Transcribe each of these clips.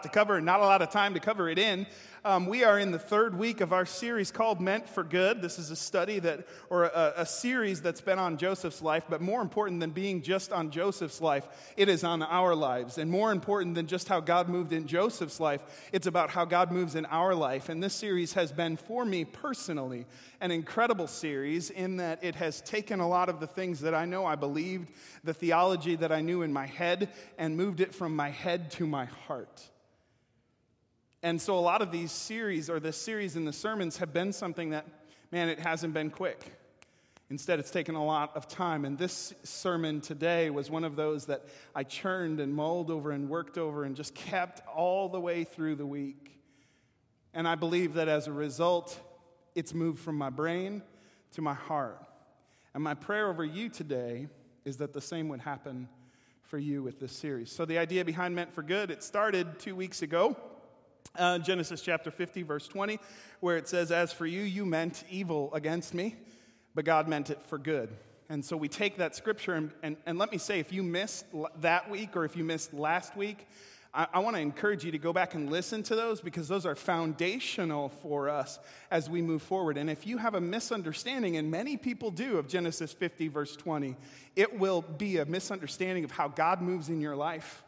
to cover and not a lot of time to cover it in. Um, we are in the third week of our series called Meant for Good. This is a study that, or a, a, series that's been on Joseph's life, but more important than being just on Joseph's life, it is on our lives. And more important than just how God moved in Joseph's life, it's about how God moves in our life. And this series has been, for me personally, an incredible series in that it has taken a lot of the things that I know I believed, the theology that I knew in my head, and moved it from my head to my heart. And so a lot of these series or this series in the sermons have been something that, man, it hasn't been quick. Instead, it's taken a lot of time. And this sermon today was one of those that I churned and mulled over and worked over and just kept all the way through the week. And I believe that as a result, it's moved from my brain to my heart. And my prayer over you today is that the same would happen for you with this series. So, the idea behind Meant for Good, it started two weeks ago. Uh, Genesis chapter 50, verse 20, where it says, As for you, you meant evil against me, but God meant it for good. And so we take that scripture, and, and, and let me say, if you missed that week or if you missed last week, I, I want to encourage you to go back and listen to those because those are foundational for us as we move forward. And if you have a misunderstanding, and many people do, of Genesis 50, verse 20, it will be a misunderstanding of how God moves in your life,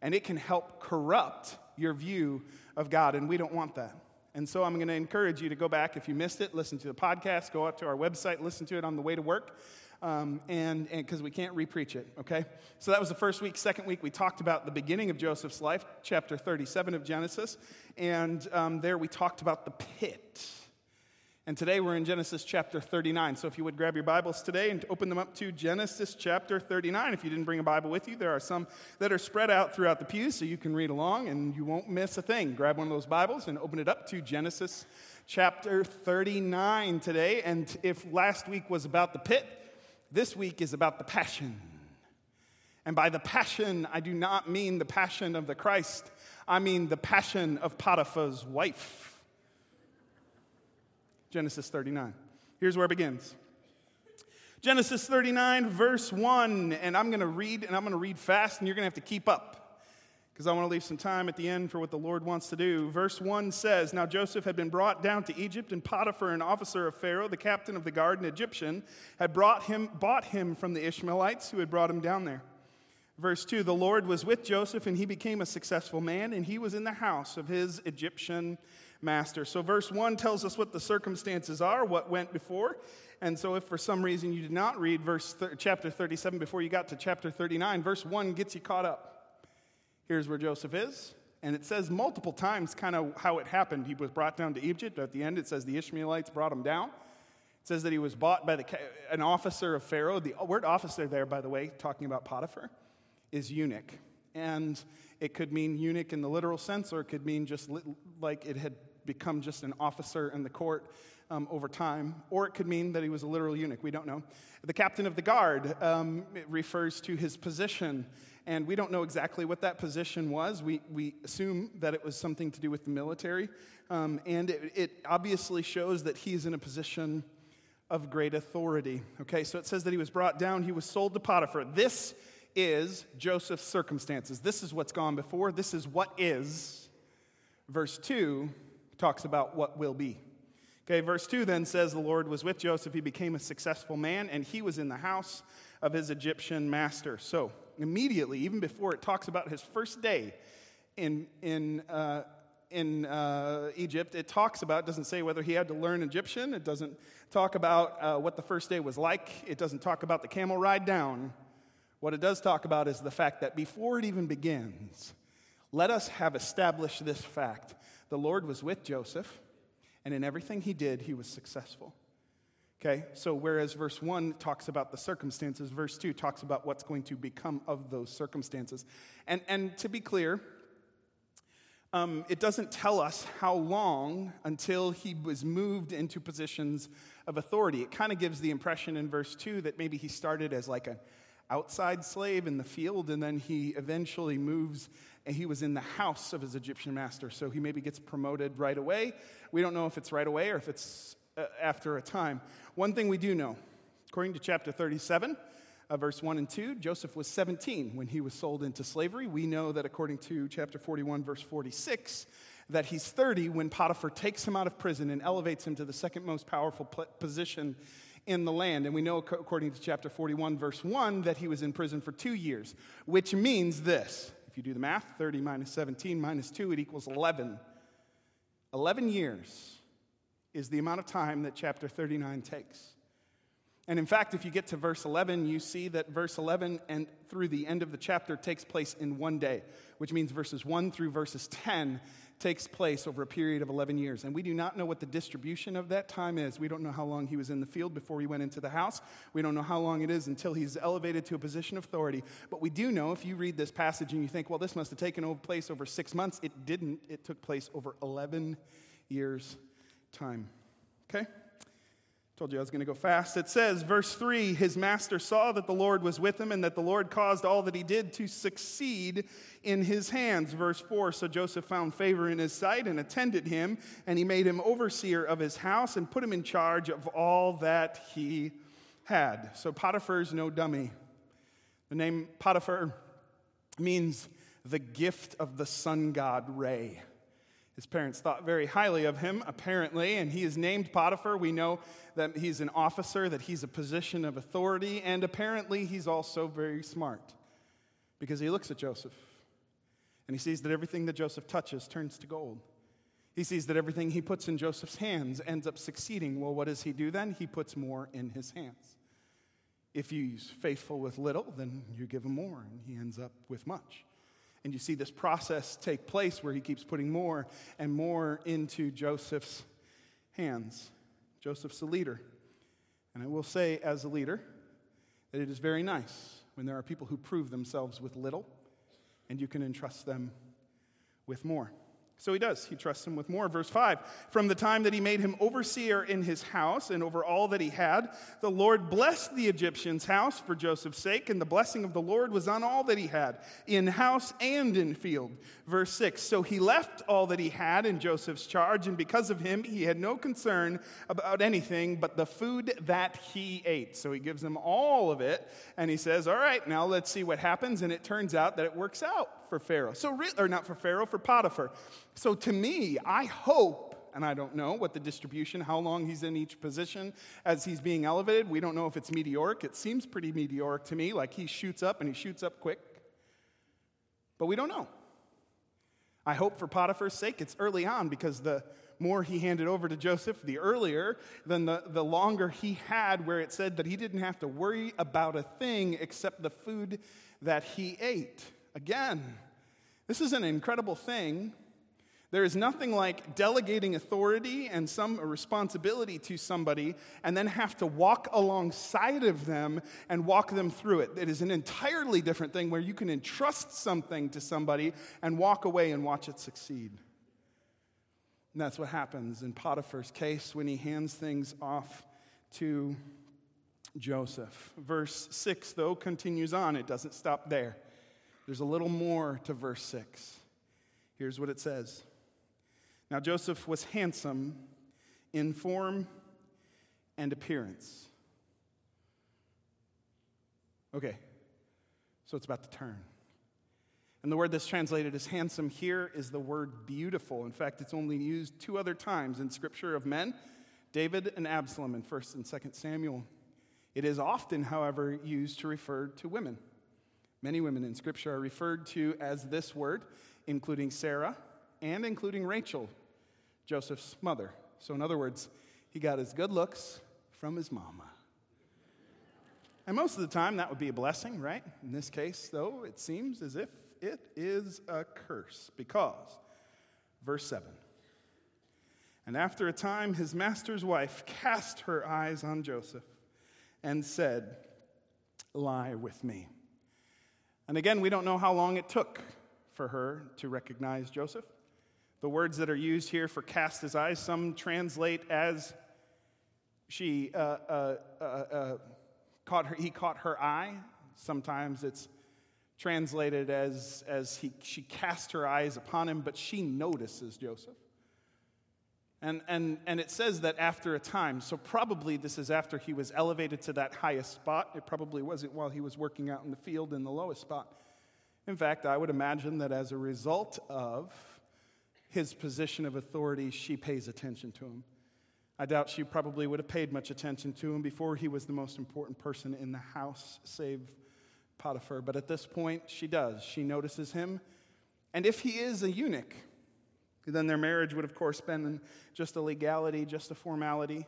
and it can help corrupt your view of God, and we don't want that. And so I'm going to encourage you to go back. If you missed it, listen to the podcast, go out to our website, listen to it on the way to work, um, and because we can't repreach it, okay? So that was the first week. Second week, we talked about the beginning of Joseph's life, chapter 37 of Genesis, and um, there we talked about the pit. And today we're in Genesis chapter 39. So if you would grab your Bibles today and open them up to Genesis chapter 39. If you didn't bring a Bible with you, there are some that are spread out throughout the pews so you can read along and you won't miss a thing. Grab one of those Bibles and open it up to Genesis chapter 39 today. And if last week was about the pit, this week is about the passion. And by the passion, I do not mean the passion of the Christ, I mean the passion of Potiphar's wife. Genesis 39. Here's where it begins. Genesis 39, verse 1, and I'm going to read, and I'm going to read fast, and you're going to have to keep up because I want to leave some time at the end for what the Lord wants to do. Verse 1 says Now Joseph had been brought down to Egypt, and Potiphar, an officer of Pharaoh, the captain of the guard, an Egyptian, had brought him, bought him from the Ishmaelites who had brought him down there. Verse 2 The Lord was with Joseph, and he became a successful man, and he was in the house of his Egyptian master. So, verse 1 tells us what the circumstances are, what went before. And so, if for some reason you did not read verse th- chapter 37 before you got to chapter 39, verse 1 gets you caught up. Here's where Joseph is. And it says multiple times kind of how it happened. He was brought down to Egypt. At the end, it says the Ishmaelites brought him down. It says that he was bought by the, an officer of Pharaoh. The word officer there, by the way, talking about Potiphar, is eunuch. And it could mean eunuch in the literal sense, or it could mean just li- like it had become just an officer in the court um, over time, or it could mean that he was a literal eunuch. We don't know. The captain of the guard um, refers to his position, and we don't know exactly what that position was. We, we assume that it was something to do with the military, um, and it, it obviously shows that he's in a position of great authority. Okay, so it says that he was brought down, he was sold to Potiphar. This is Joseph's circumstances. This is what's gone before. This is what is. Verse 2 talks about what will be. Okay, verse 2 then says the Lord was with Joseph. He became a successful man, and he was in the house of his Egyptian master. So, immediately, even before it talks about his first day in, in, uh, in uh, Egypt, it talks about, doesn't say whether he had to learn Egyptian. It doesn't talk about uh, what the first day was like. It doesn't talk about the camel ride down. What it does talk about is the fact that before it even begins, let us have established this fact the Lord was with Joseph, and in everything he did, he was successful. Okay, so whereas verse 1 talks about the circumstances, verse 2 talks about what's going to become of those circumstances. And, and to be clear, um, it doesn't tell us how long until he was moved into positions of authority. It kind of gives the impression in verse 2 that maybe he started as like an outside slave in the field and then he eventually moves and he was in the house of his Egyptian master. So he maybe gets promoted right away. We don't know if it's right away or if it's uh, after a time. One thing we do know, according to chapter 37, uh, verse 1 and 2, Joseph was 17 when he was sold into slavery. We know that according to chapter 41, verse 46, that he's 30 when Potiphar takes him out of prison and elevates him to the second most powerful position in the land. And we know, according to chapter 41, verse 1, that he was in prison for two years, which means this. You do the math, 30 minus 17 minus 2, it equals 11. 11 years is the amount of time that chapter 39 takes. And in fact, if you get to verse 11, you see that verse 11 and through the end of the chapter takes place in one day, which means verses 1 through verses 10 takes place over a period of 11 years. And we do not know what the distribution of that time is. We don't know how long he was in the field before he went into the house. We don't know how long it is until he's elevated to a position of authority. But we do know if you read this passage and you think, well, this must have taken place over six months, it didn't. It took place over 11 years' time. Okay? Told you I was going to go fast. It says, verse 3 His master saw that the Lord was with him and that the Lord caused all that he did to succeed in his hands. Verse 4 So Joseph found favor in his sight and attended him, and he made him overseer of his house and put him in charge of all that he had. So Potiphar's no dummy. The name Potiphar means the gift of the sun god Re. His parents thought very highly of him, apparently, and he is named Potiphar. We know that he's an officer, that he's a position of authority, and apparently he's also very smart because he looks at Joseph and he sees that everything that Joseph touches turns to gold. He sees that everything he puts in Joseph's hands ends up succeeding. Well, what does he do then? He puts more in his hands. If he's faithful with little, then you give him more, and he ends up with much. And you see this process take place where he keeps putting more and more into Joseph's hands. Joseph's a leader. And I will say, as a leader, that it is very nice when there are people who prove themselves with little and you can entrust them with more. So he does. He trusts him with more. Verse 5 From the time that he made him overseer in his house and over all that he had, the Lord blessed the Egyptian's house for Joseph's sake, and the blessing of the Lord was on all that he had, in house and in field. Verse 6 So he left all that he had in Joseph's charge, and because of him, he had no concern about anything but the food that he ate. So he gives him all of it, and he says, All right, now let's see what happens. And it turns out that it works out for Pharaoh. So, or not for Pharaoh, for Potiphar. So to me, I hope, and I don't know what the distribution, how long he's in each position as he's being elevated. We don't know if it's meteoric. It seems pretty meteoric to me, like he shoots up and he shoots up quick. But we don't know. I hope for Potiphar's sake it's early on because the more he handed over to Joseph, the earlier, then the, the longer he had, where it said that he didn't have to worry about a thing except the food that he ate. Again, this is an incredible thing. There is nothing like delegating authority and some responsibility to somebody and then have to walk alongside of them and walk them through it. It is an entirely different thing where you can entrust something to somebody and walk away and watch it succeed. And that's what happens in Potiphar's case when he hands things off to Joseph. Verse 6, though, continues on. It doesn't stop there. There's a little more to verse 6. Here's what it says Now Joseph was handsome in form and appearance. Okay, so it's about to turn. And the word that's translated as handsome here is the word beautiful. In fact, it's only used two other times in Scripture of men David and Absalom in 1st and 2nd Samuel. It is often, however, used to refer to women. Many women in Scripture are referred to as this word, including Sarah and including Rachel, Joseph's mother. So, in other words, he got his good looks from his mama. And most of the time, that would be a blessing, right? In this case, though, it seems as if it is a curse because, verse 7 And after a time, his master's wife cast her eyes on Joseph and said, Lie with me. And again, we don't know how long it took for her to recognize Joseph. The words that are used here for cast his eyes, some translate as she uh, uh, uh, uh, caught her, he caught her eye. Sometimes it's translated as, as he, she cast her eyes upon him, but she notices Joseph. And, and, and it says that after a time, so probably this is after he was elevated to that highest spot. It probably wasn't while he was working out in the field in the lowest spot. In fact, I would imagine that as a result of his position of authority, she pays attention to him. I doubt she probably would have paid much attention to him before he was the most important person in the house, save Potiphar. But at this point, she does. She notices him. And if he is a eunuch, then their marriage would, of course, been just a legality, just a formality.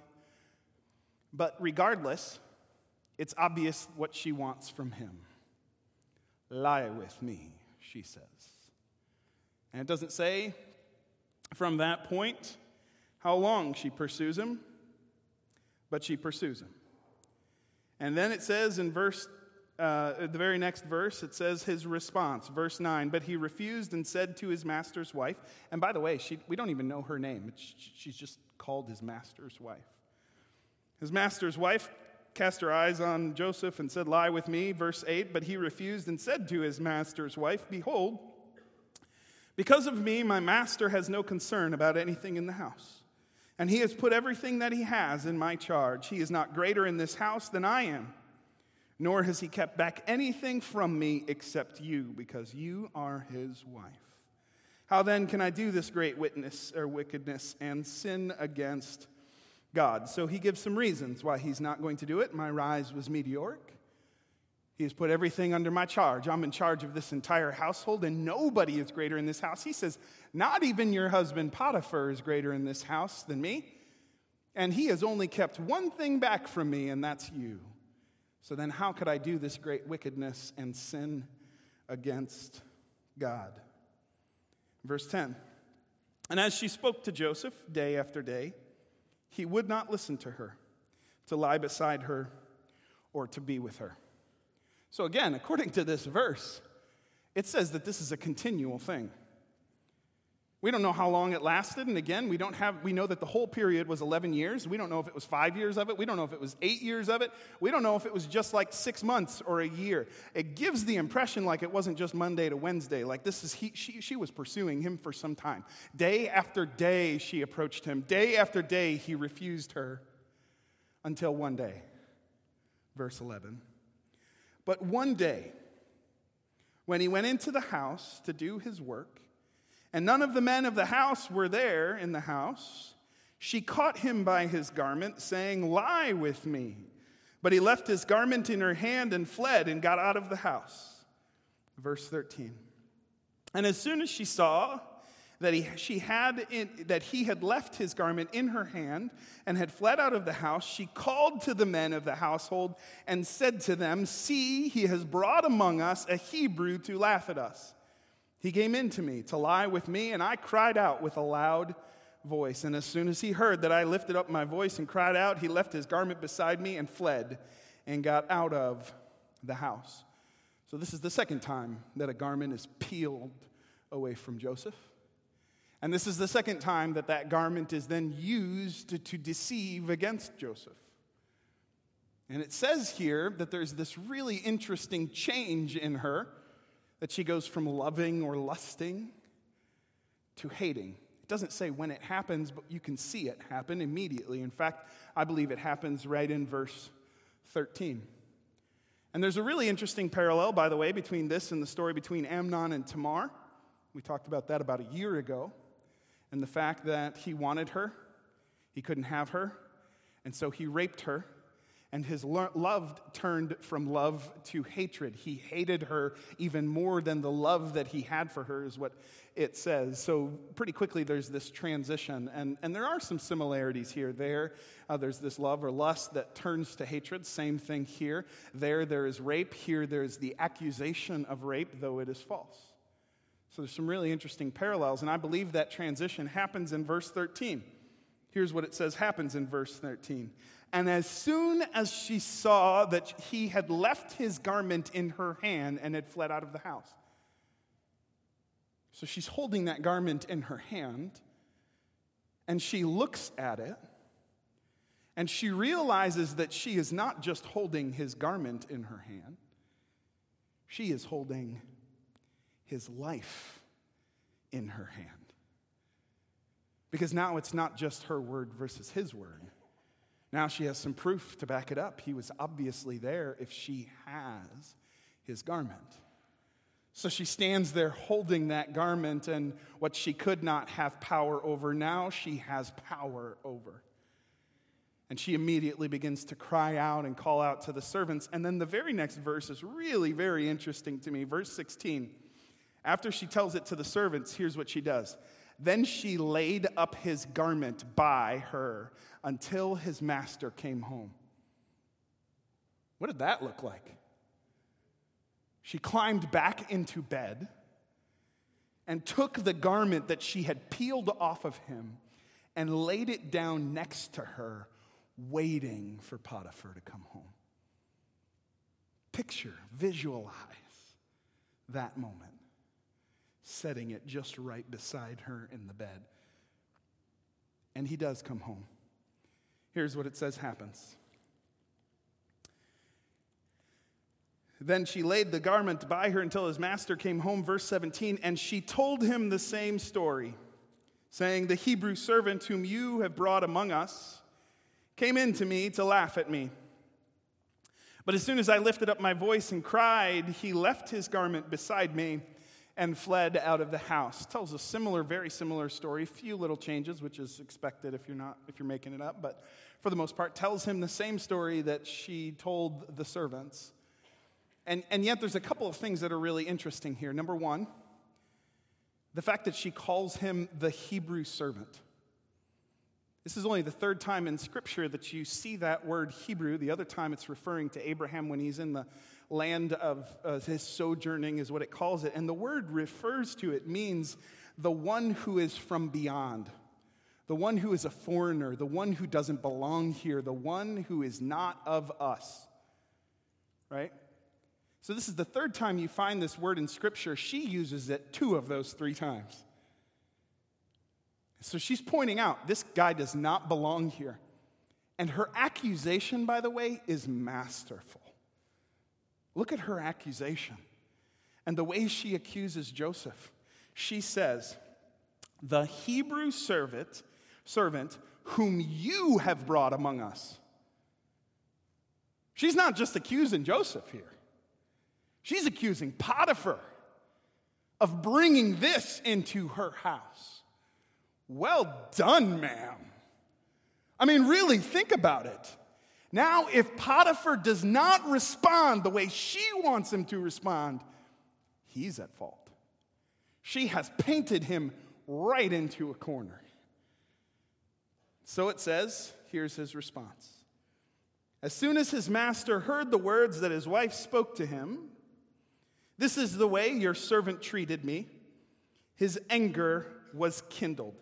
But regardless, it's obvious what she wants from him. Lie with me, she says. And it doesn't say from that point how long she pursues him, but she pursues him. And then it says in verse uh, the very next verse, it says his response, verse 9. But he refused and said to his master's wife, and by the way, she, we don't even know her name, she's just called his master's wife. His master's wife cast her eyes on Joseph and said, Lie with me, verse 8. But he refused and said to his master's wife, Behold, because of me, my master has no concern about anything in the house. And he has put everything that he has in my charge. He is not greater in this house than I am nor has he kept back anything from me except you, because you are his wife. How then can I do this great witness or wickedness and sin against God? So he gives some reasons why he's not going to do it. My rise was meteoric. He has put everything under my charge. I'm in charge of this entire household, and nobody is greater in this house. He says, Not even your husband Potiphar is greater in this house than me. And he has only kept one thing back from me, and that's you. So then, how could I do this great wickedness and sin against God? Verse 10 And as she spoke to Joseph day after day, he would not listen to her, to lie beside her, or to be with her. So, again, according to this verse, it says that this is a continual thing. We don't know how long it lasted, and again, we don't have we know that the whole period was 11 years. We don't know if it was 5 years of it. We don't know if it was 8 years of it. We don't know if it was just like 6 months or a year. It gives the impression like it wasn't just Monday to Wednesday. Like this is he she she was pursuing him for some time. Day after day she approached him. Day after day he refused her until one day. Verse 11. But one day when he went into the house to do his work, and none of the men of the house were there in the house. She caught him by his garment, saying, Lie with me. But he left his garment in her hand and fled and got out of the house. Verse 13. And as soon as she saw that he, she had in, that he had left his garment in her hand and had fled out of the house, she called to the men of the household and said to them, See, he has brought among us a Hebrew to laugh at us. He came in to me to lie with me, and I cried out with a loud voice. And as soon as he heard that I lifted up my voice and cried out, he left his garment beside me and fled and got out of the house. So, this is the second time that a garment is peeled away from Joseph. And this is the second time that that garment is then used to deceive against Joseph. And it says here that there's this really interesting change in her that she goes from loving or lusting to hating. It doesn't say when it happens, but you can see it happen immediately. In fact, I believe it happens right in verse 13. And there's a really interesting parallel, by the way, between this and the story between Amnon and Tamar. We talked about that about a year ago. And the fact that he wanted her, he couldn't have her, and so he raped her and his love turned from love to hatred. He hated her even more than the love that he had for her, is what it says. So, pretty quickly, there's this transition. And, and there are some similarities here. There, uh, there's this love or lust that turns to hatred. Same thing here. There, there is rape. Here, there's the accusation of rape, though it is false. So, there's some really interesting parallels. And I believe that transition happens in verse 13. Here's what it says happens in verse 13. And as soon as she saw that he had left his garment in her hand and had fled out of the house. So she's holding that garment in her hand, and she looks at it, and she realizes that she is not just holding his garment in her hand, she is holding his life in her hand. Because now it's not just her word versus his word. Now she has some proof to back it up. He was obviously there if she has his garment. So she stands there holding that garment, and what she could not have power over, now she has power over. And she immediately begins to cry out and call out to the servants. And then the very next verse is really very interesting to me. Verse 16. After she tells it to the servants, here's what she does. Then she laid up his garment by her until his master came home. What did that look like? She climbed back into bed and took the garment that she had peeled off of him and laid it down next to her, waiting for Potiphar to come home. Picture, visualize that moment, setting it just right beside her in the bed. And he does come home. Here's what it says happens. Then she laid the garment by her until his master came home, verse 17, and she told him the same story, saying, The Hebrew servant whom you have brought among us came in to me to laugh at me. But as soon as I lifted up my voice and cried, he left his garment beside me and fled out of the house. Tells a similar, very similar story, few little changes, which is expected if you're not if you're making it up, but for the most part, tells him the same story that she told the servants. And, and yet, there's a couple of things that are really interesting here. Number one, the fact that she calls him the Hebrew servant. This is only the third time in Scripture that you see that word Hebrew. The other time it's referring to Abraham when he's in the land of uh, his sojourning, is what it calls it. And the word refers to it means the one who is from beyond, the one who is a foreigner, the one who doesn't belong here, the one who is not of us. Right? So, this is the third time you find this word in Scripture. She uses it two of those three times. So, she's pointing out this guy does not belong here. And her accusation, by the way, is masterful. Look at her accusation and the way she accuses Joseph. She says, The Hebrew servant, servant whom you have brought among us. She's not just accusing Joseph here. She's accusing Potiphar of bringing this into her house. Well done, ma'am. I mean, really, think about it. Now, if Potiphar does not respond the way she wants him to respond, he's at fault. She has painted him right into a corner. So it says, here's his response. As soon as his master heard the words that his wife spoke to him, this is the way your servant treated me. His anger was kindled.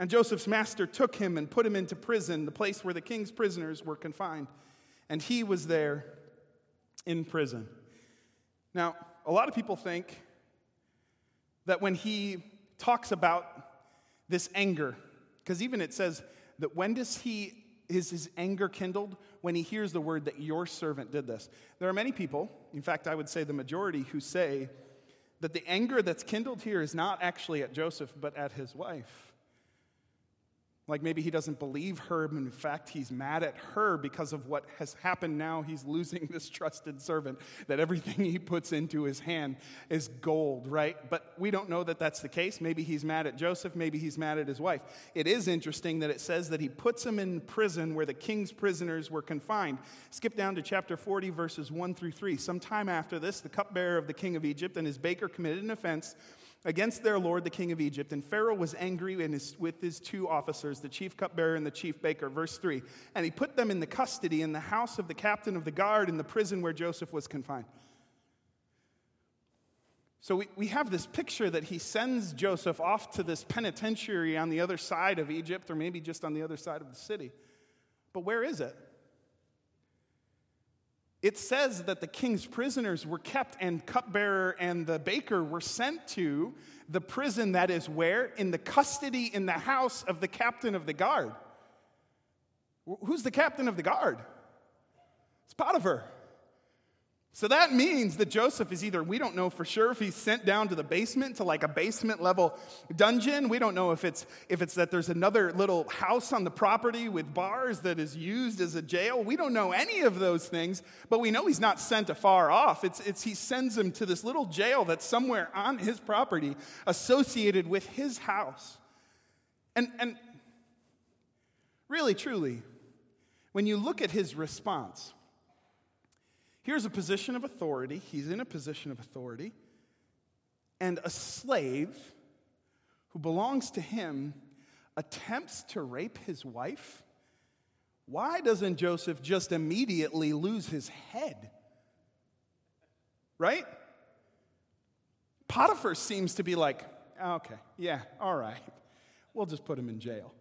And Joseph's master took him and put him into prison, the place where the king's prisoners were confined. And he was there in prison. Now, a lot of people think that when he talks about this anger, because even it says that when does he is his anger kindled when he hears the word that your servant did this. There are many people, in fact, I would say the majority, who say that the anger that's kindled here is not actually at Joseph, but at his wife. Like maybe he doesn't believe her, but in fact, he's mad at her because of what has happened now. He's losing this trusted servant, that everything he puts into his hand is gold, right? But we don't know that that's the case. Maybe he's mad at Joseph, maybe he's mad at his wife. It is interesting that it says that he puts him in prison where the king's prisoners were confined. Skip down to chapter 40, verses 1 through 3. Sometime after this, the cupbearer of the king of Egypt and his baker committed an offense against their lord, the king of Egypt. And Pharaoh was angry his, with his two officers, the chief cupbearer and the chief baker. Verse 3 And he put them in the custody in the house of the captain of the guard in the prison where Joseph was confined. So we, we have this picture that he sends Joseph off to this penitentiary on the other side of Egypt, or maybe just on the other side of the city. But where is it? It says that the king's prisoners were kept, and cupbearer and the baker were sent to the prison that is where? In the custody in the house of the captain of the guard. Who's the captain of the guard? It's Potiphar. So that means that Joseph is either, we don't know for sure if he's sent down to the basement to like a basement level dungeon. We don't know if it's, if it's that there's another little house on the property with bars that is used as a jail. We don't know any of those things, but we know he's not sent afar off. It's, it's he sends him to this little jail that's somewhere on his property associated with his house. And, and really, truly, when you look at his response, Here's a position of authority. He's in a position of authority. And a slave who belongs to him attempts to rape his wife. Why doesn't Joseph just immediately lose his head? Right? Potiphar seems to be like, ah, okay, yeah, all right. We'll just put him in jail.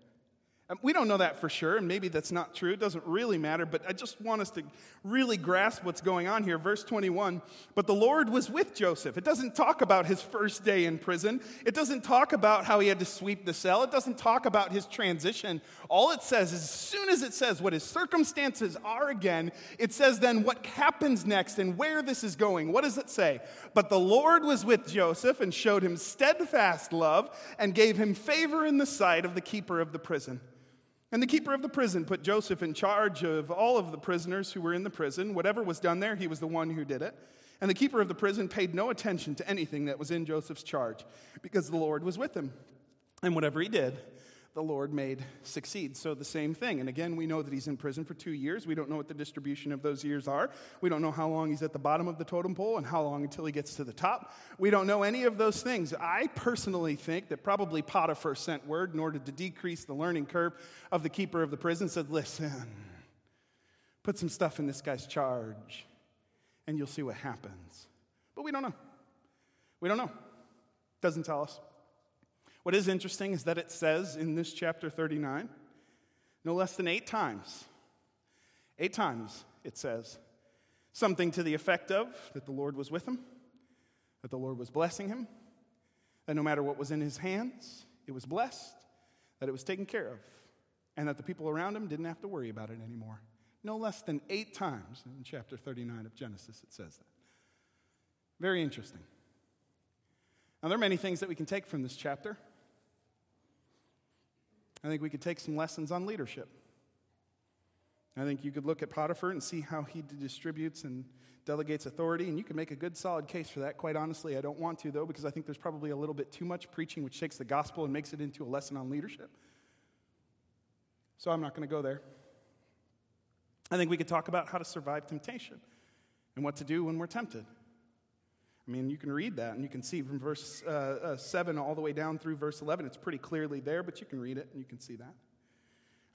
Um, we don't know that for sure, and maybe that's not true. It doesn't really matter, but I just want us to really grasp what's going on here. Verse 21 But the Lord was with Joseph. It doesn't talk about his first day in prison, it doesn't talk about how he had to sweep the cell, it doesn't talk about his transition. All it says is, as soon as it says what his circumstances are again, it says then what happens next and where this is going. What does it say? But the Lord was with Joseph and showed him steadfast love and gave him favor in the sight of the keeper of the prison. And the keeper of the prison put Joseph in charge of all of the prisoners who were in the prison. Whatever was done there, he was the one who did it. And the keeper of the prison paid no attention to anything that was in Joseph's charge because the Lord was with him. And whatever he did, the Lord made succeed. So the same thing. And again, we know that he's in prison for two years. We don't know what the distribution of those years are. We don't know how long he's at the bottom of the totem pole and how long until he gets to the top. We don't know any of those things. I personally think that probably Potiphar sent word in order to decrease the learning curve of the keeper of the prison, said, Listen, put some stuff in this guy's charge and you'll see what happens. But we don't know. We don't know. Doesn't tell us. What is interesting is that it says in this chapter 39, no less than eight times, eight times it says something to the effect of that the Lord was with him, that the Lord was blessing him, that no matter what was in his hands, it was blessed, that it was taken care of, and that the people around him didn't have to worry about it anymore. No less than eight times in chapter 39 of Genesis it says that. Very interesting. Now, there are many things that we can take from this chapter. I think we could take some lessons on leadership. I think you could look at Potiphar and see how he distributes and delegates authority, and you can make a good solid case for that. Quite honestly, I don't want to, though, because I think there's probably a little bit too much preaching which takes the gospel and makes it into a lesson on leadership. So I'm not going to go there. I think we could talk about how to survive temptation and what to do when we're tempted. I mean, you can read that and you can see from verse uh, uh, 7 all the way down through verse 11. It's pretty clearly there, but you can read it and you can see that.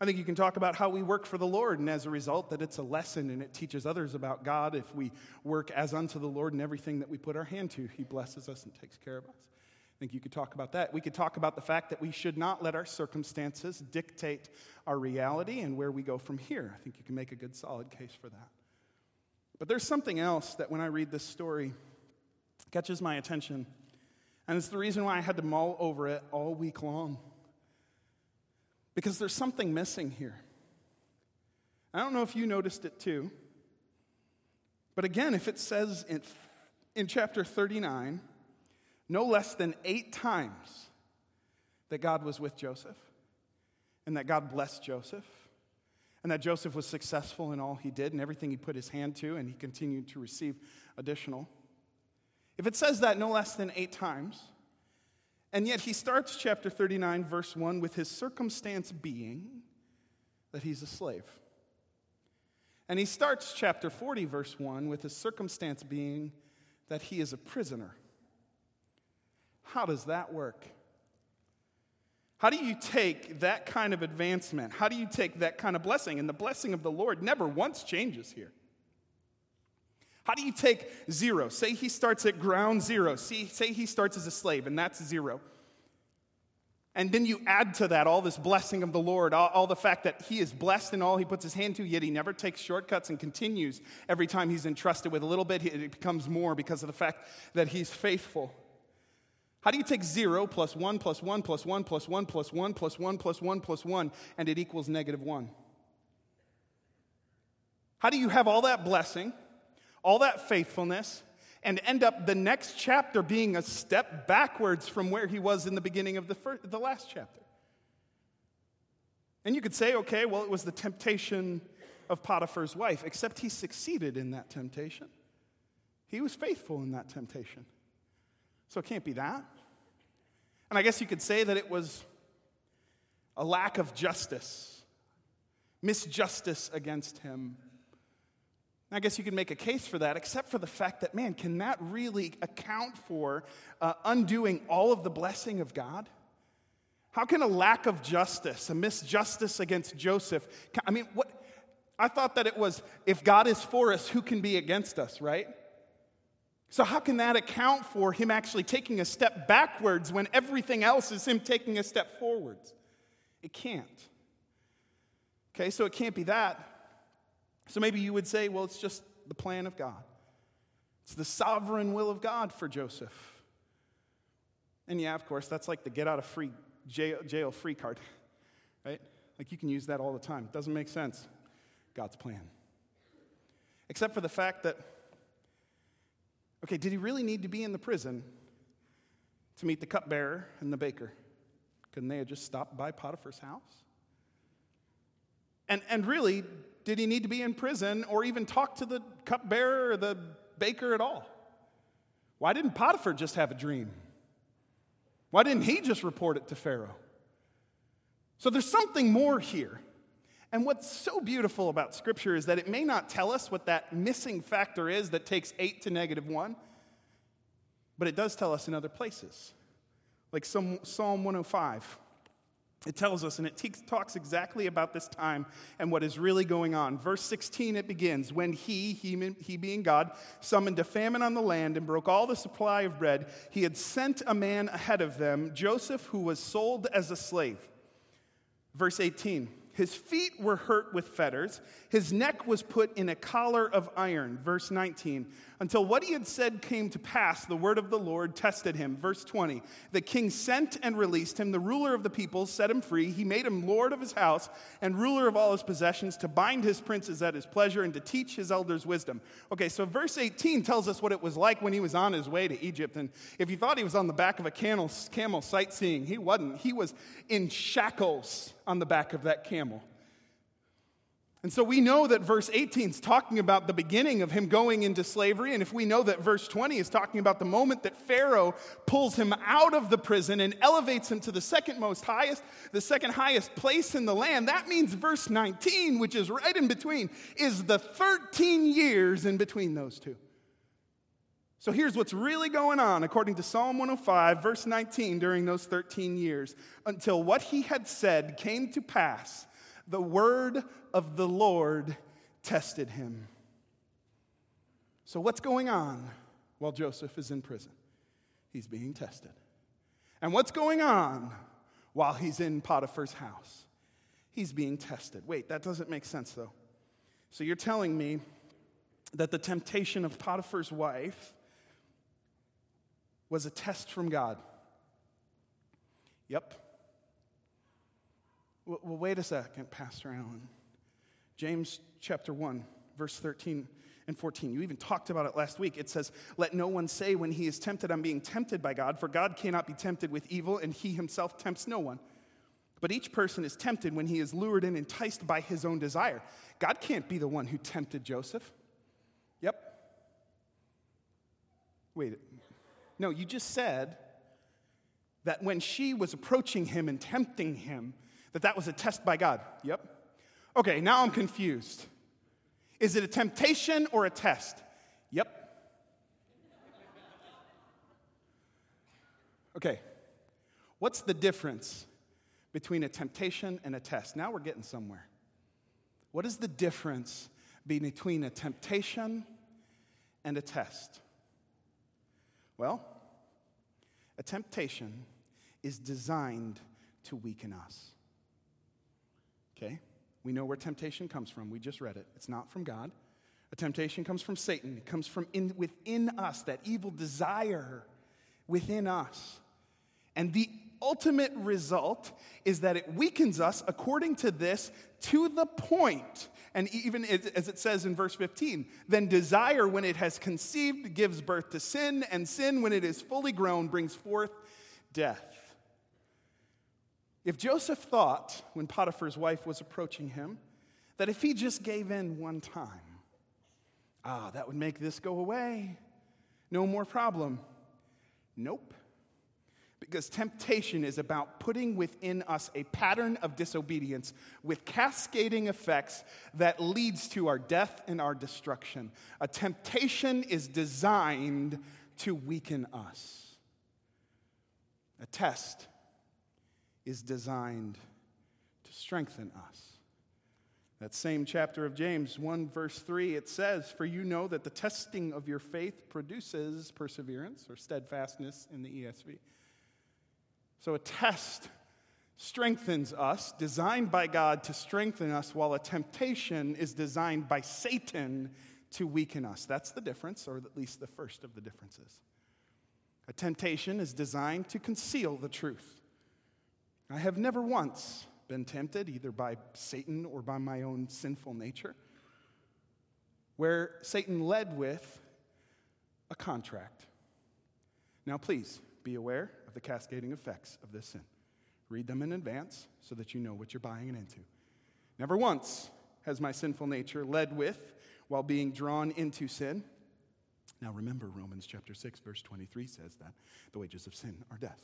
I think you can talk about how we work for the Lord, and as a result, that it's a lesson and it teaches others about God if we work as unto the Lord in everything that we put our hand to. He blesses us and takes care of us. I think you could talk about that. We could talk about the fact that we should not let our circumstances dictate our reality and where we go from here. I think you can make a good solid case for that. But there's something else that when I read this story, catches my attention. And it's the reason why I had to mull over it all week long. Because there's something missing here. I don't know if you noticed it too. But again, if it says in, in chapter 39, no less than eight times that God was with Joseph, and that God blessed Joseph, and that Joseph was successful in all he did and everything he put his hand to, and he continued to receive additional. If it says that no less than eight times, and yet he starts chapter 39, verse 1, with his circumstance being that he's a slave. And he starts chapter 40, verse 1, with his circumstance being that he is a prisoner. How does that work? How do you take that kind of advancement? How do you take that kind of blessing? And the blessing of the Lord never once changes here. How do you take zero? Say he starts at ground zero. See, say he starts as a slave, and that's zero. And then you add to that all this blessing of the Lord, all, all, the fact that he is blessed in all he puts his hand to, yet he never takes shortcuts and continues. Every time he's entrusted with a little bit, it becomes more because of the fact that he's faithful. How do you take zero plus one plus one plus one plus one plus one plus one plus one plus one, and it equals negative one? How do you have all that blessing? All that faithfulness, and end up the next chapter being a step backwards from where he was in the beginning of the, first, the last chapter. And you could say, okay, well, it was the temptation of Potiphar's wife, except he succeeded in that temptation. He was faithful in that temptation. So it can't be that. And I guess you could say that it was a lack of justice, misjustice against him. I guess you could make a case for that, except for the fact that, man, can that really account for uh, undoing all of the blessing of God? How can a lack of justice, a misjustice against Joseph, I mean, what? I thought that it was if God is for us, who can be against us, right? So, how can that account for him actually taking a step backwards when everything else is him taking a step forwards? It can't. Okay, so it can't be that. So maybe you would say, well, it's just the plan of God. It's the sovereign will of God for Joseph. And yeah, of course, that's like the get out of free jail, jail free card, right? Like you can use that all the time. It Doesn't make sense. God's plan. Except for the fact that, okay, did he really need to be in the prison to meet the cupbearer and the baker? Couldn't they have just stopped by Potiphar's house? And, and really, did he need to be in prison or even talk to the cupbearer or the baker at all? Why didn't Potiphar just have a dream? Why didn't he just report it to Pharaoh? So there's something more here. And what's so beautiful about Scripture is that it may not tell us what that missing factor is that takes eight to negative one, but it does tell us in other places. Like Psalm 105. It tells us, and it te- talks exactly about this time and what is really going on. Verse 16, it begins When he, he, he being God, summoned a famine on the land and broke all the supply of bread, he had sent a man ahead of them, Joseph, who was sold as a slave. Verse 18, his feet were hurt with fetters. His neck was put in a collar of iron. Verse 19. Until what he had said came to pass, the word of the Lord tested him. Verse 20. The king sent and released him. The ruler of the people set him free. He made him lord of his house and ruler of all his possessions to bind his princes at his pleasure and to teach his elders wisdom. Okay, so verse 18 tells us what it was like when he was on his way to Egypt. And if you thought he was on the back of a camel, camel sightseeing, he wasn't. He was in shackles on the back of that camel. And so we know that verse 18 is talking about the beginning of him going into slavery. And if we know that verse 20 is talking about the moment that Pharaoh pulls him out of the prison and elevates him to the second most highest, the second highest place in the land, that means verse 19, which is right in between, is the 13 years in between those two. So here's what's really going on according to Psalm 105, verse 19, during those 13 years, until what he had said came to pass the word of the Lord tested him. So, what's going on while Joseph is in prison? He's being tested. And what's going on while he's in Potiphar's house? He's being tested. Wait, that doesn't make sense though. So, you're telling me that the temptation of Potiphar's wife was a test from God? Yep. Well, wait a second, Pastor Alan. James chapter 1, verse 13 and 14. You even talked about it last week. It says, Let no one say when he is tempted, I'm being tempted by God, for God cannot be tempted with evil, and he himself tempts no one. But each person is tempted when he is lured and enticed by his own desire. God can't be the one who tempted Joseph. Yep. Wait. No, you just said that when she was approaching him and tempting him, that that was a test by God. Yep. Okay, now I'm confused. Is it a temptation or a test? Yep. Okay, what's the difference between a temptation and a test? Now we're getting somewhere. What is the difference between a temptation and a test? Well, a temptation is designed to weaken us. Okay? We know where temptation comes from. We just read it. It's not from God. A temptation comes from Satan. It comes from in, within us, that evil desire within us. And the ultimate result is that it weakens us according to this to the point and even as it says in verse 15, then desire, when it has conceived, gives birth to sin, and sin, when it is fully grown, brings forth death. If Joseph thought, when Potiphar's wife was approaching him, that if he just gave in one time, ah, that would make this go away, no more problem. Nope. Because temptation is about putting within us a pattern of disobedience with cascading effects that leads to our death and our destruction. A temptation is designed to weaken us. A test is designed to strengthen us. That same chapter of James 1, verse 3, it says, For you know that the testing of your faith produces perseverance or steadfastness in the ESV. So a test strengthens us, designed by God to strengthen us, while a temptation is designed by Satan to weaken us. That's the difference, or at least the first of the differences. A temptation is designed to conceal the truth. I have never once been tempted, either by Satan or by my own sinful nature, where Satan led with a contract. Now, please be aware of the cascading effects of this sin. Read them in advance so that you know what you're buying into. Never once has my sinful nature led with while being drawn into sin. Now remember, Romans chapter 6, verse 23 says that the wages of sin are death.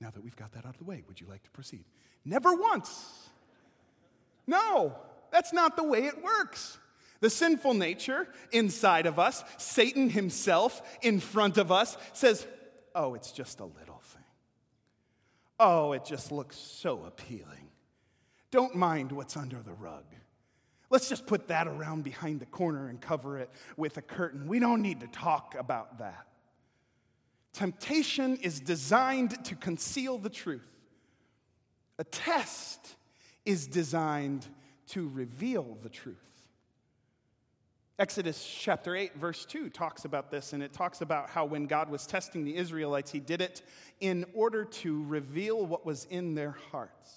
Now that we've got that out of the way, would you like to proceed? Never once. No, that's not the way it works. The sinful nature inside of us, Satan himself in front of us, says, Oh, it's just a little thing. Oh, it just looks so appealing. Don't mind what's under the rug. Let's just put that around behind the corner and cover it with a curtain. We don't need to talk about that. Temptation is designed to conceal the truth. A test is designed to reveal the truth. Exodus chapter 8, verse 2 talks about this, and it talks about how when God was testing the Israelites, he did it in order to reveal what was in their hearts.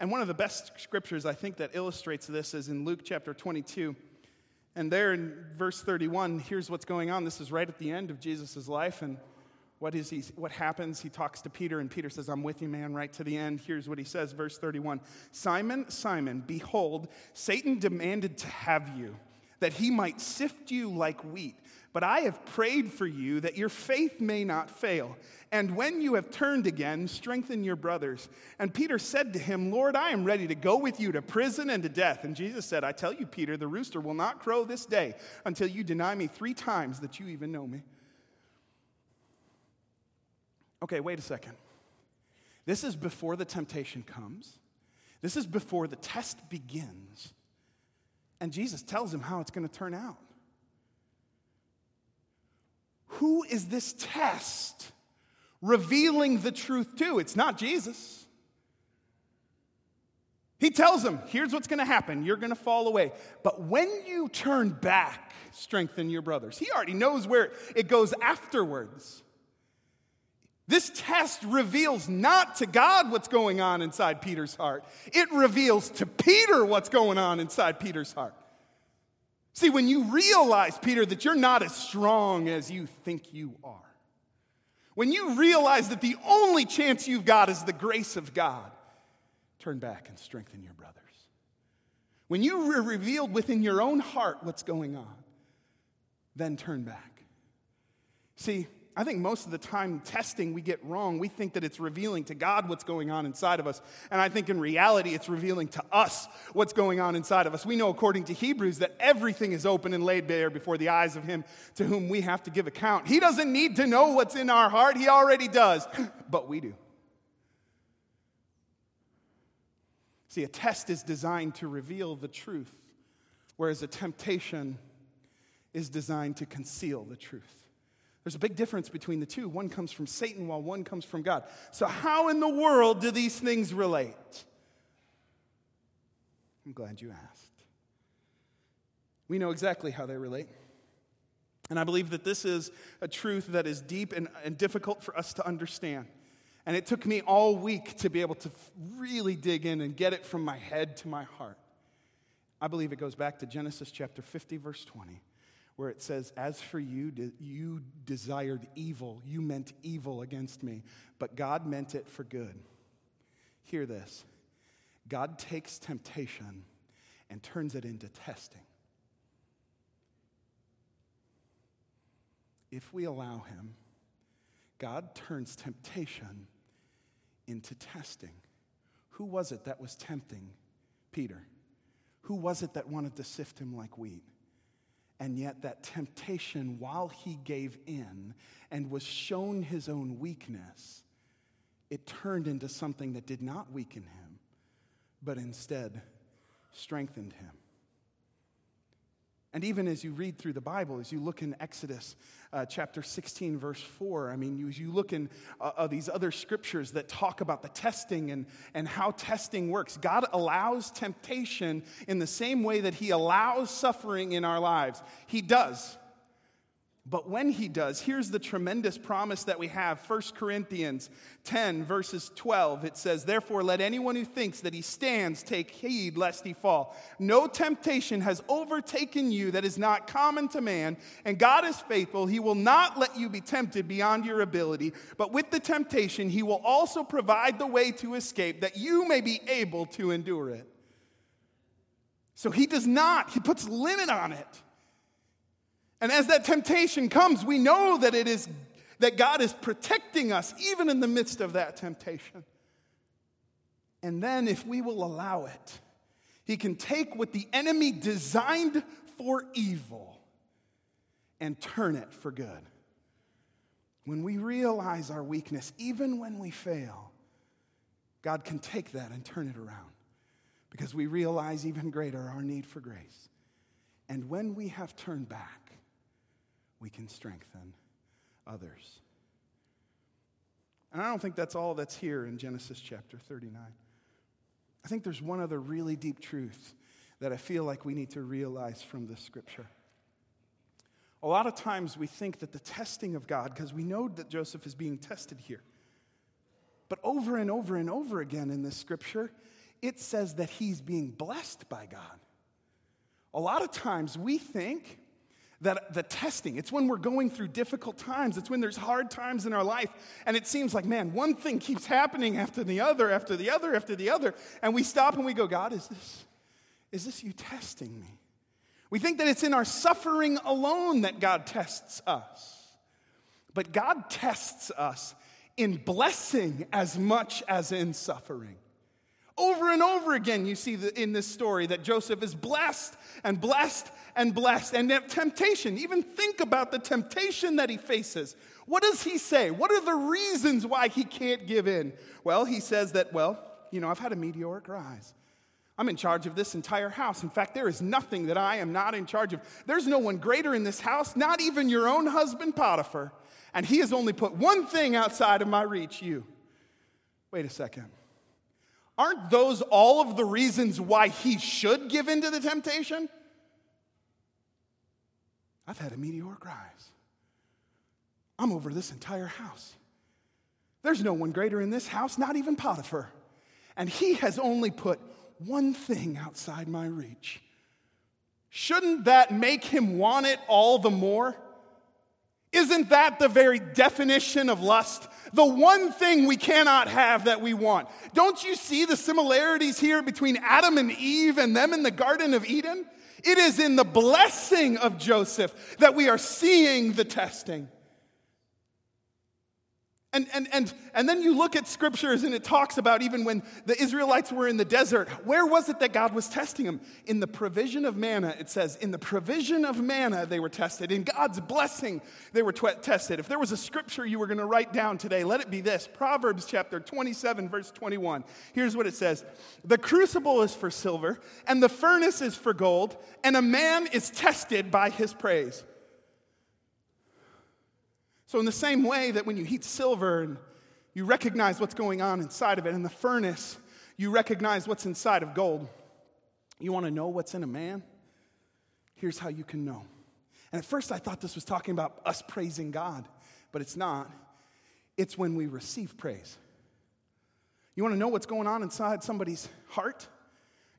And one of the best scriptures I think that illustrates this is in Luke chapter 22. And there in verse 31, here's what's going on. This is right at the end of Jesus' life. And what, is he, what happens? He talks to Peter, and Peter says, I'm with you, man, right to the end. Here's what he says, verse 31 Simon, Simon, behold, Satan demanded to have you that he might sift you like wheat. But I have prayed for you that your faith may not fail. And when you have turned again, strengthen your brothers. And Peter said to him, Lord, I am ready to go with you to prison and to death. And Jesus said, I tell you, Peter, the rooster will not crow this day until you deny me three times that you even know me. Okay, wait a second. This is before the temptation comes, this is before the test begins. And Jesus tells him how it's going to turn out. Who is this test revealing the truth to? It's not Jesus. He tells them, here's what's going to happen. You're going to fall away. But when you turn back, strengthen your brothers. He already knows where it goes afterwards. This test reveals not to God what's going on inside Peter's heart, it reveals to Peter what's going on inside Peter's heart. See, when you realize, Peter, that you're not as strong as you think you are, when you realize that the only chance you've got is the grace of God, turn back and strengthen your brothers. When you revealed within your own heart what's going on, then turn back. See, I think most of the time, testing we get wrong. We think that it's revealing to God what's going on inside of us. And I think in reality, it's revealing to us what's going on inside of us. We know, according to Hebrews, that everything is open and laid bare before the eyes of Him to whom we have to give account. He doesn't need to know what's in our heart, He already does, but we do. See, a test is designed to reveal the truth, whereas a temptation is designed to conceal the truth. There's a big difference between the two. One comes from Satan while one comes from God. So, how in the world do these things relate? I'm glad you asked. We know exactly how they relate. And I believe that this is a truth that is deep and, and difficult for us to understand. And it took me all week to be able to really dig in and get it from my head to my heart. I believe it goes back to Genesis chapter 50, verse 20, where it says, As for you, you desired evil. You meant evil against me, but God meant it for good. Hear this God takes temptation and turns it into testing. If we allow Him, God turns temptation into testing. Who was it that was tempting Peter? Who was it that wanted to sift him like wheat? And yet, that temptation, while he gave in and was shown his own weakness, it turned into something that did not weaken him, but instead strengthened him. And even as you read through the Bible, as you look in Exodus uh, chapter 16, verse 4, I mean, as you look in uh, uh, these other scriptures that talk about the testing and, and how testing works, God allows temptation in the same way that He allows suffering in our lives. He does. But when he does, here's the tremendous promise that we have. 1 Corinthians 10, verses 12. It says, Therefore, let anyone who thinks that he stands take heed lest he fall. No temptation has overtaken you that is not common to man, and God is faithful. He will not let you be tempted beyond your ability, but with the temptation, he will also provide the way to escape that you may be able to endure it. So he does not, he puts limit on it. And as that temptation comes, we know that it is that God is protecting us even in the midst of that temptation. And then if we will allow it, he can take what the enemy designed for evil and turn it for good. When we realize our weakness, even when we fail, God can take that and turn it around because we realize even greater our need for grace. And when we have turned back, we can strengthen others. And I don't think that's all that's here in Genesis chapter 39. I think there's one other really deep truth that I feel like we need to realize from this scripture. A lot of times we think that the testing of God, because we know that Joseph is being tested here, but over and over and over again in this scripture, it says that he's being blessed by God. A lot of times we think that the testing it's when we're going through difficult times it's when there's hard times in our life and it seems like man one thing keeps happening after the other after the other after the other and we stop and we go god is this is this you testing me? We think that it's in our suffering alone that god tests us. But god tests us in blessing as much as in suffering over and over again, you see the, in this story that Joseph is blessed and blessed and blessed. And that temptation, even think about the temptation that he faces. What does he say? What are the reasons why he can't give in? Well, he says that, well, you know, I've had a meteoric rise. I'm in charge of this entire house. In fact, there is nothing that I am not in charge of. There's no one greater in this house, not even your own husband, Potiphar. And he has only put one thing outside of my reach you. Wait a second. Aren't those all of the reasons why he should give in to the temptation? I've had a meteoric rise. I'm over this entire house. There's no one greater in this house, not even Potiphar. And he has only put one thing outside my reach. Shouldn't that make him want it all the more? Isn't that the very definition of lust? The one thing we cannot have that we want. Don't you see the similarities here between Adam and Eve and them in the Garden of Eden? It is in the blessing of Joseph that we are seeing the testing. And, and, and, and then you look at scriptures and it talks about even when the Israelites were in the desert, where was it that God was testing them? In the provision of manna, it says, in the provision of manna they were tested. In God's blessing they were tested. If there was a scripture you were going to write down today, let it be this Proverbs chapter 27, verse 21. Here's what it says The crucible is for silver, and the furnace is for gold, and a man is tested by his praise. So, in the same way that when you heat silver and you recognize what's going on inside of it, in the furnace, you recognize what's inside of gold. You want to know what's in a man? Here's how you can know. And at first, I thought this was talking about us praising God, but it's not. It's when we receive praise. You want to know what's going on inside somebody's heart?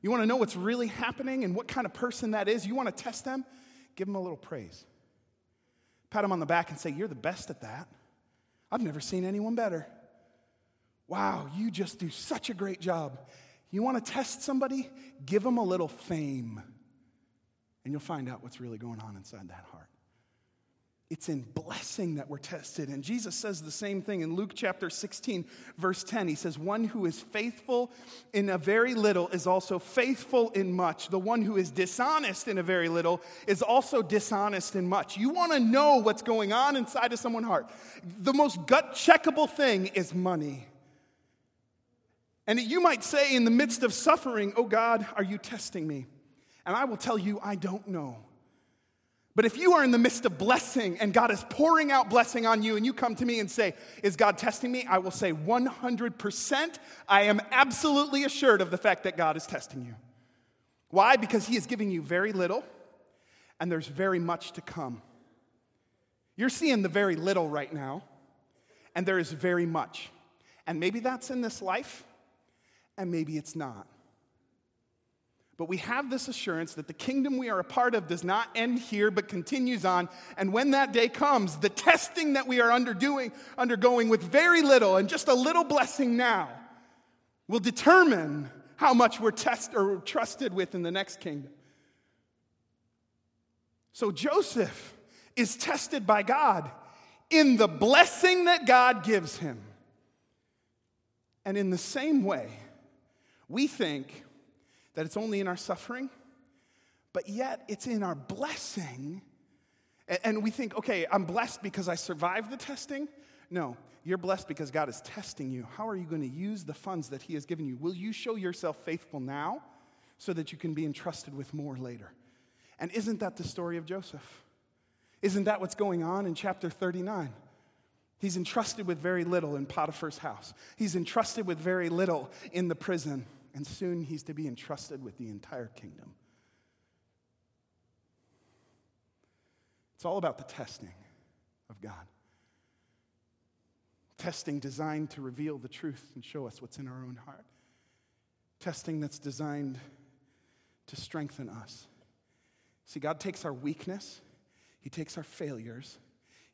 You want to know what's really happening and what kind of person that is? You want to test them? Give them a little praise. Pat him on the back and say, You're the best at that. I've never seen anyone better. Wow, you just do such a great job. You want to test somebody? Give them a little fame, and you'll find out what's really going on inside that heart. It's in blessing that we're tested. And Jesus says the same thing in Luke chapter 16, verse 10. He says, One who is faithful in a very little is also faithful in much. The one who is dishonest in a very little is also dishonest in much. You want to know what's going on inside of someone's heart. The most gut checkable thing is money. And you might say, in the midst of suffering, Oh God, are you testing me? And I will tell you, I don't know. But if you are in the midst of blessing and God is pouring out blessing on you, and you come to me and say, Is God testing me? I will say 100%. I am absolutely assured of the fact that God is testing you. Why? Because He is giving you very little, and there's very much to come. You're seeing the very little right now, and there is very much. And maybe that's in this life, and maybe it's not. But we have this assurance that the kingdom we are a part of does not end here, but continues on. And when that day comes, the testing that we are underdoing, undergoing with very little and just a little blessing now will determine how much we're tested or trusted with in the next kingdom. So Joseph is tested by God in the blessing that God gives him. And in the same way, we think that it's only in our suffering, but yet it's in our blessing. And we think, okay, I'm blessed because I survived the testing. No, you're blessed because God is testing you. How are you going to use the funds that He has given you? Will you show yourself faithful now so that you can be entrusted with more later? And isn't that the story of Joseph? Isn't that what's going on in chapter 39? He's entrusted with very little in Potiphar's house. He's entrusted with very little in the prison and soon he's to be entrusted with the entire kingdom. It's all about the testing of God. Testing designed to reveal the truth and show us what's in our own heart. Testing that's designed to strengthen us. See, God takes our weakness, He takes our failures,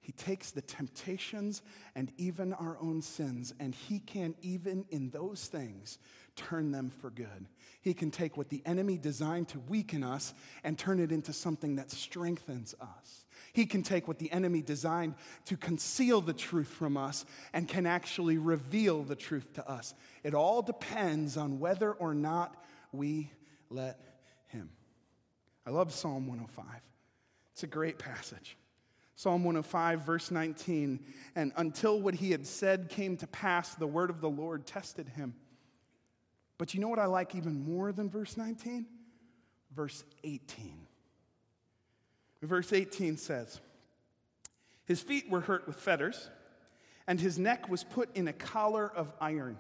he takes the temptations and even our own sins, and He can, even in those things, turn them for good. He can take what the enemy designed to weaken us and turn it into something that strengthens us. He can take what the enemy designed to conceal the truth from us and can actually reveal the truth to us. It all depends on whether or not we let Him. I love Psalm 105, it's a great passage. Psalm 105, verse 19. And until what he had said came to pass, the word of the Lord tested him. But you know what I like even more than verse 19? Verse 18. Verse 18 says, His feet were hurt with fetters, and his neck was put in a collar of iron.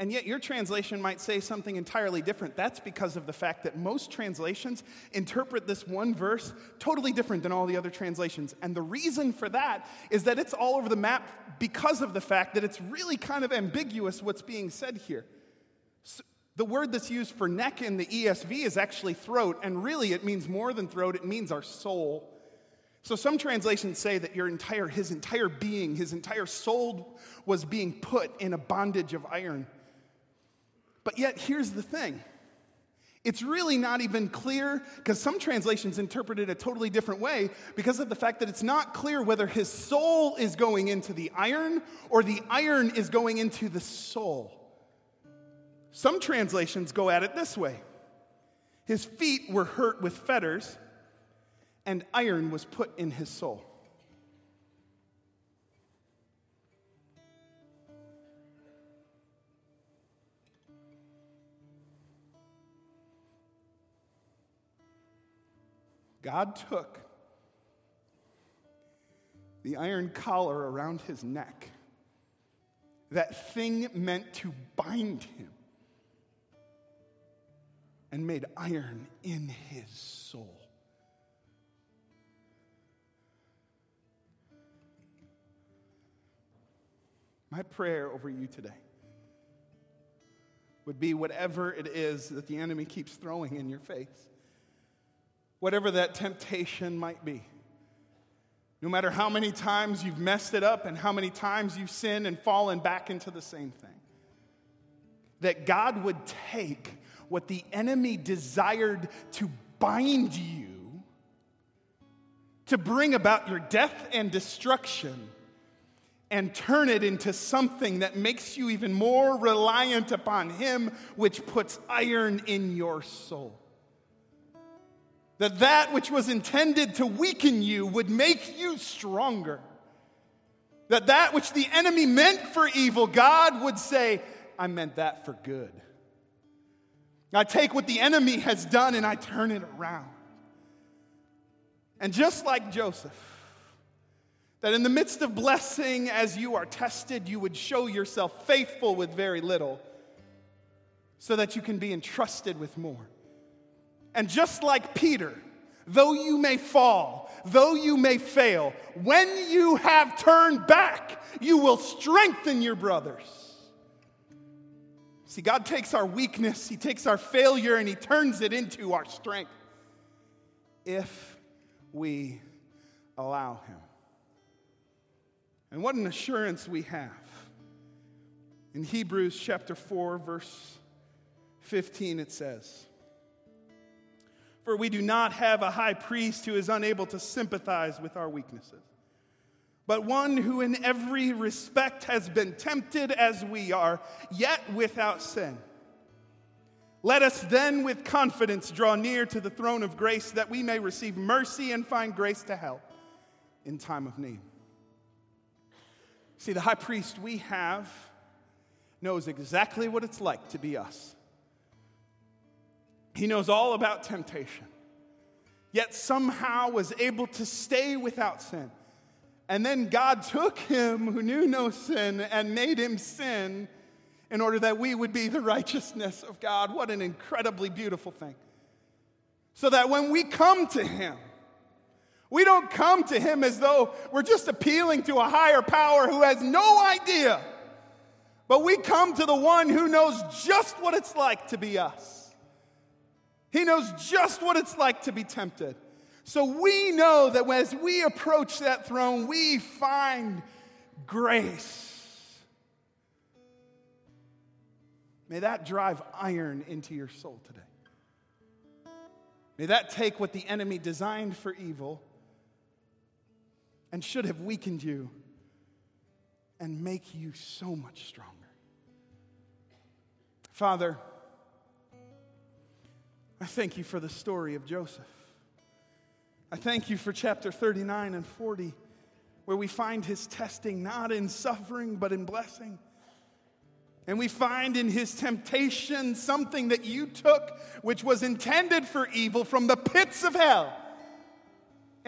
And yet, your translation might say something entirely different. That's because of the fact that most translations interpret this one verse totally different than all the other translations. And the reason for that is that it's all over the map because of the fact that it's really kind of ambiguous what's being said here. The word that's used for neck in the ESV is actually throat, and really it means more than throat, it means our soul. So some translations say that your entire, his entire being, his entire soul was being put in a bondage of iron. But yet, here's the thing it's really not even clear because some translations interpret it a totally different way because of the fact that it's not clear whether his soul is going into the iron or the iron is going into the soul. Some translations go at it this way His feet were hurt with fetters, and iron was put in his soul. God took the iron collar around his neck, that thing meant to bind him, and made iron in his soul. My prayer over you today would be whatever it is that the enemy keeps throwing in your face. Whatever that temptation might be. No matter how many times you've messed it up and how many times you've sinned and fallen back into the same thing. That God would take what the enemy desired to bind you, to bring about your death and destruction, and turn it into something that makes you even more reliant upon Him, which puts iron in your soul. That that which was intended to weaken you would make you stronger. That that which the enemy meant for evil, God would say, I meant that for good. I take what the enemy has done and I turn it around. And just like Joseph, that in the midst of blessing, as you are tested, you would show yourself faithful with very little so that you can be entrusted with more. And just like Peter, though you may fall, though you may fail, when you have turned back, you will strengthen your brothers. See, God takes our weakness, He takes our failure, and He turns it into our strength if we allow Him. And what an assurance we have. In Hebrews chapter 4, verse 15, it says, For we do not have a high priest who is unable to sympathize with our weaknesses, but one who in every respect has been tempted as we are, yet without sin. Let us then with confidence draw near to the throne of grace that we may receive mercy and find grace to help in time of need. See, the high priest we have knows exactly what it's like to be us. He knows all about temptation, yet somehow was able to stay without sin. And then God took him who knew no sin and made him sin in order that we would be the righteousness of God. What an incredibly beautiful thing. So that when we come to him, we don't come to him as though we're just appealing to a higher power who has no idea. But we come to the one who knows just what it's like to be us. He knows just what it's like to be tempted. So we know that as we approach that throne, we find grace. May that drive iron into your soul today. May that take what the enemy designed for evil and should have weakened you and make you so much stronger. Father, I thank you for the story of Joseph. I thank you for chapter 39 and 40, where we find his testing not in suffering, but in blessing. And we find in his temptation something that you took, which was intended for evil from the pits of hell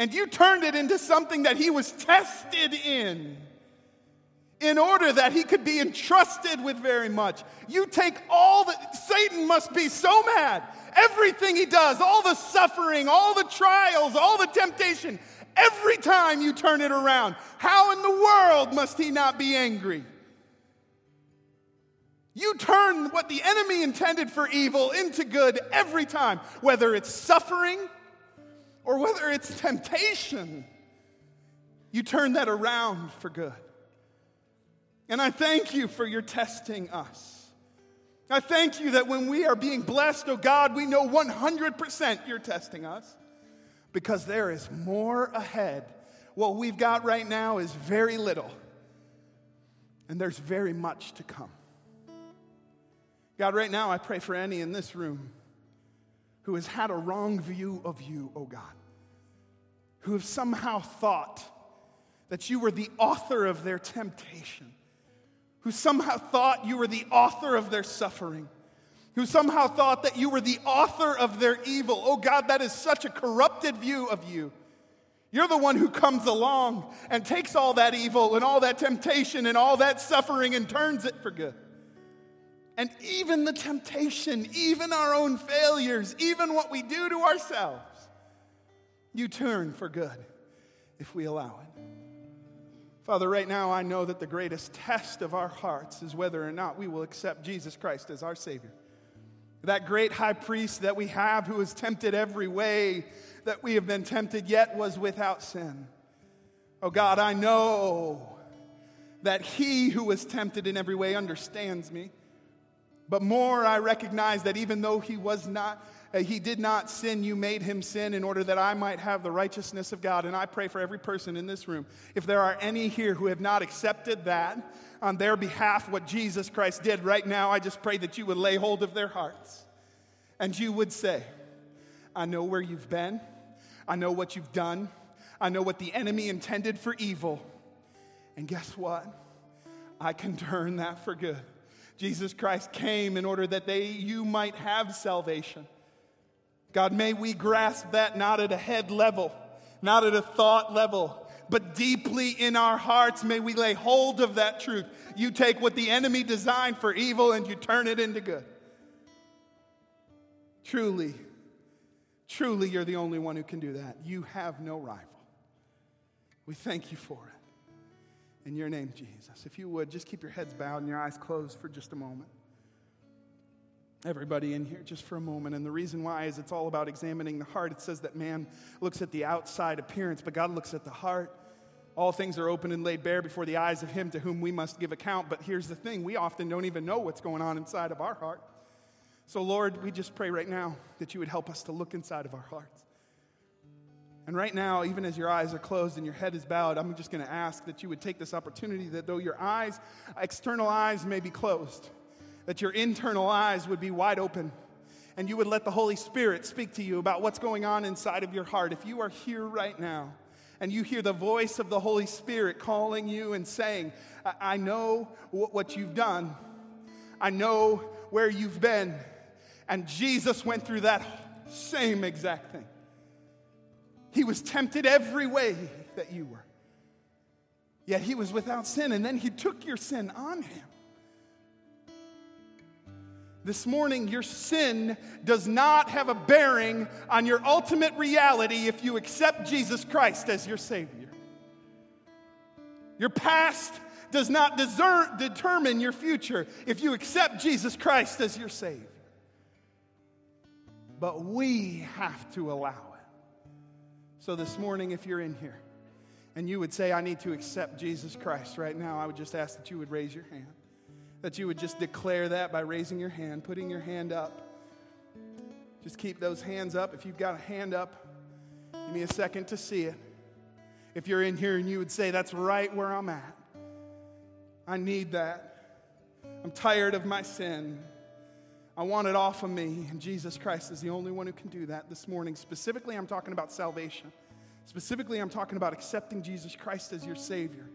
and you turned it into something that he was tested in in order that he could be entrusted with very much. You take all that, Satan must be so mad. Everything he does, all the suffering, all the trials, all the temptation, every time you turn it around, how in the world must he not be angry? You turn what the enemy intended for evil into good every time, whether it's suffering or whether it's temptation, you turn that around for good. And I thank you for your testing us. I thank you that when we are being blessed, oh God, we know 100% you're testing us because there is more ahead. What we've got right now is very little, and there's very much to come. God, right now I pray for any in this room who has had a wrong view of you, oh God, who have somehow thought that you were the author of their temptation, who somehow thought you were the author of their suffering, who somehow thought that you were the author of their evil. Oh God, that is such a corrupted view of you. You're the one who comes along and takes all that evil and all that temptation and all that suffering and turns it for good. And even the temptation, even our own failures, even what we do to ourselves, you turn for good if we allow it. Father, right now I know that the greatest test of our hearts is whether or not we will accept Jesus Christ as our Savior. That great high priest that we have who was tempted every way that we have been tempted, yet was without sin. Oh God, I know that he who was tempted in every way understands me. But more, I recognize that even though he was not, Uh, he did not sin, you made him sin in order that I might have the righteousness of God. And I pray for every person in this room. If there are any here who have not accepted that on their behalf, what Jesus Christ did right now, I just pray that you would lay hold of their hearts and you would say, I know where you've been, I know what you've done, I know what the enemy intended for evil. And guess what? I can turn that for good. Jesus Christ came in order that they, you might have salvation. God, may we grasp that not at a head level, not at a thought level, but deeply in our hearts. May we lay hold of that truth. You take what the enemy designed for evil and you turn it into good. Truly, truly, you're the only one who can do that. You have no rival. We thank you for it. In your name, Jesus. If you would, just keep your heads bowed and your eyes closed for just a moment. Everybody in here, just for a moment. And the reason why is it's all about examining the heart. It says that man looks at the outside appearance, but God looks at the heart. All things are open and laid bare before the eyes of him to whom we must give account. But here's the thing we often don't even know what's going on inside of our heart. So, Lord, we just pray right now that you would help us to look inside of our hearts. And right now, even as your eyes are closed and your head is bowed, I'm just going to ask that you would take this opportunity that though your eyes, external eyes may be closed, that your internal eyes would be wide open and you would let the Holy Spirit speak to you about what's going on inside of your heart. If you are here right now and you hear the voice of the Holy Spirit calling you and saying, I know what you've done, I know where you've been, and Jesus went through that same exact thing. He was tempted every way that you were. Yet he was without sin, and then he took your sin on him. This morning, your sin does not have a bearing on your ultimate reality if you accept Jesus Christ as your Savior. Your past does not desert, determine your future if you accept Jesus Christ as your Savior. But we have to allow it. so, this morning, if you're in here and you would say, I need to accept Jesus Christ right now, I would just ask that you would raise your hand. That you would just declare that by raising your hand, putting your hand up. Just keep those hands up. If you've got a hand up, give me a second to see it. If you're in here and you would say, That's right where I'm at, I need that. I'm tired of my sin. I want it off of me. And Jesus Christ is the only one who can do that this morning. Specifically, I'm talking about salvation. Specifically, I'm talking about accepting Jesus Christ as your Savior.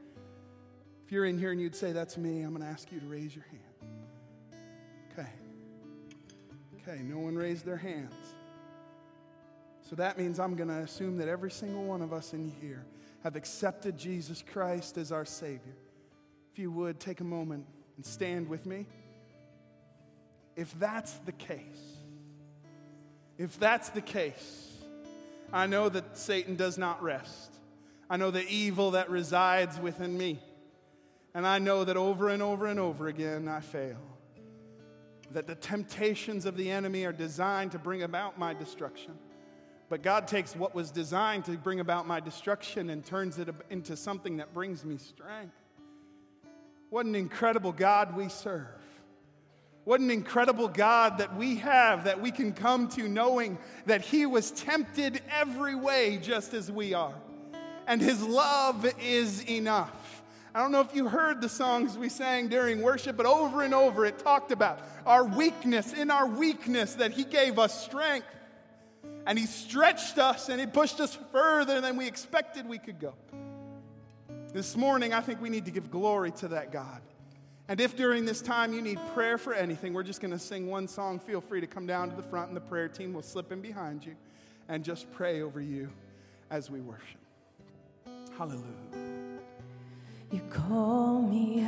If you're in here and you'd say, That's me, I'm going to ask you to raise your hand. Okay. Okay, no one raised their hands. So that means I'm going to assume that every single one of us in here have accepted Jesus Christ as our Savior. If you would, take a moment and stand with me if that's the case, if that's the case, I know that Satan does not rest. I know the evil that resides within me. And I know that over and over and over again I fail. That the temptations of the enemy are designed to bring about my destruction. But God takes what was designed to bring about my destruction and turns it into something that brings me strength. What an incredible God we serve. What an incredible God that we have, that we can come to knowing that He was tempted every way just as we are. And His love is enough. I don't know if you heard the songs we sang during worship, but over and over it talked about our weakness, in our weakness, that He gave us strength. And He stretched us and He pushed us further than we expected we could go. This morning, I think we need to give glory to that God. And if during this time you need prayer for anything, we're just going to sing one song. Feel free to come down to the front, and the prayer team will slip in behind you and just pray over you as we worship. Hallelujah. You call me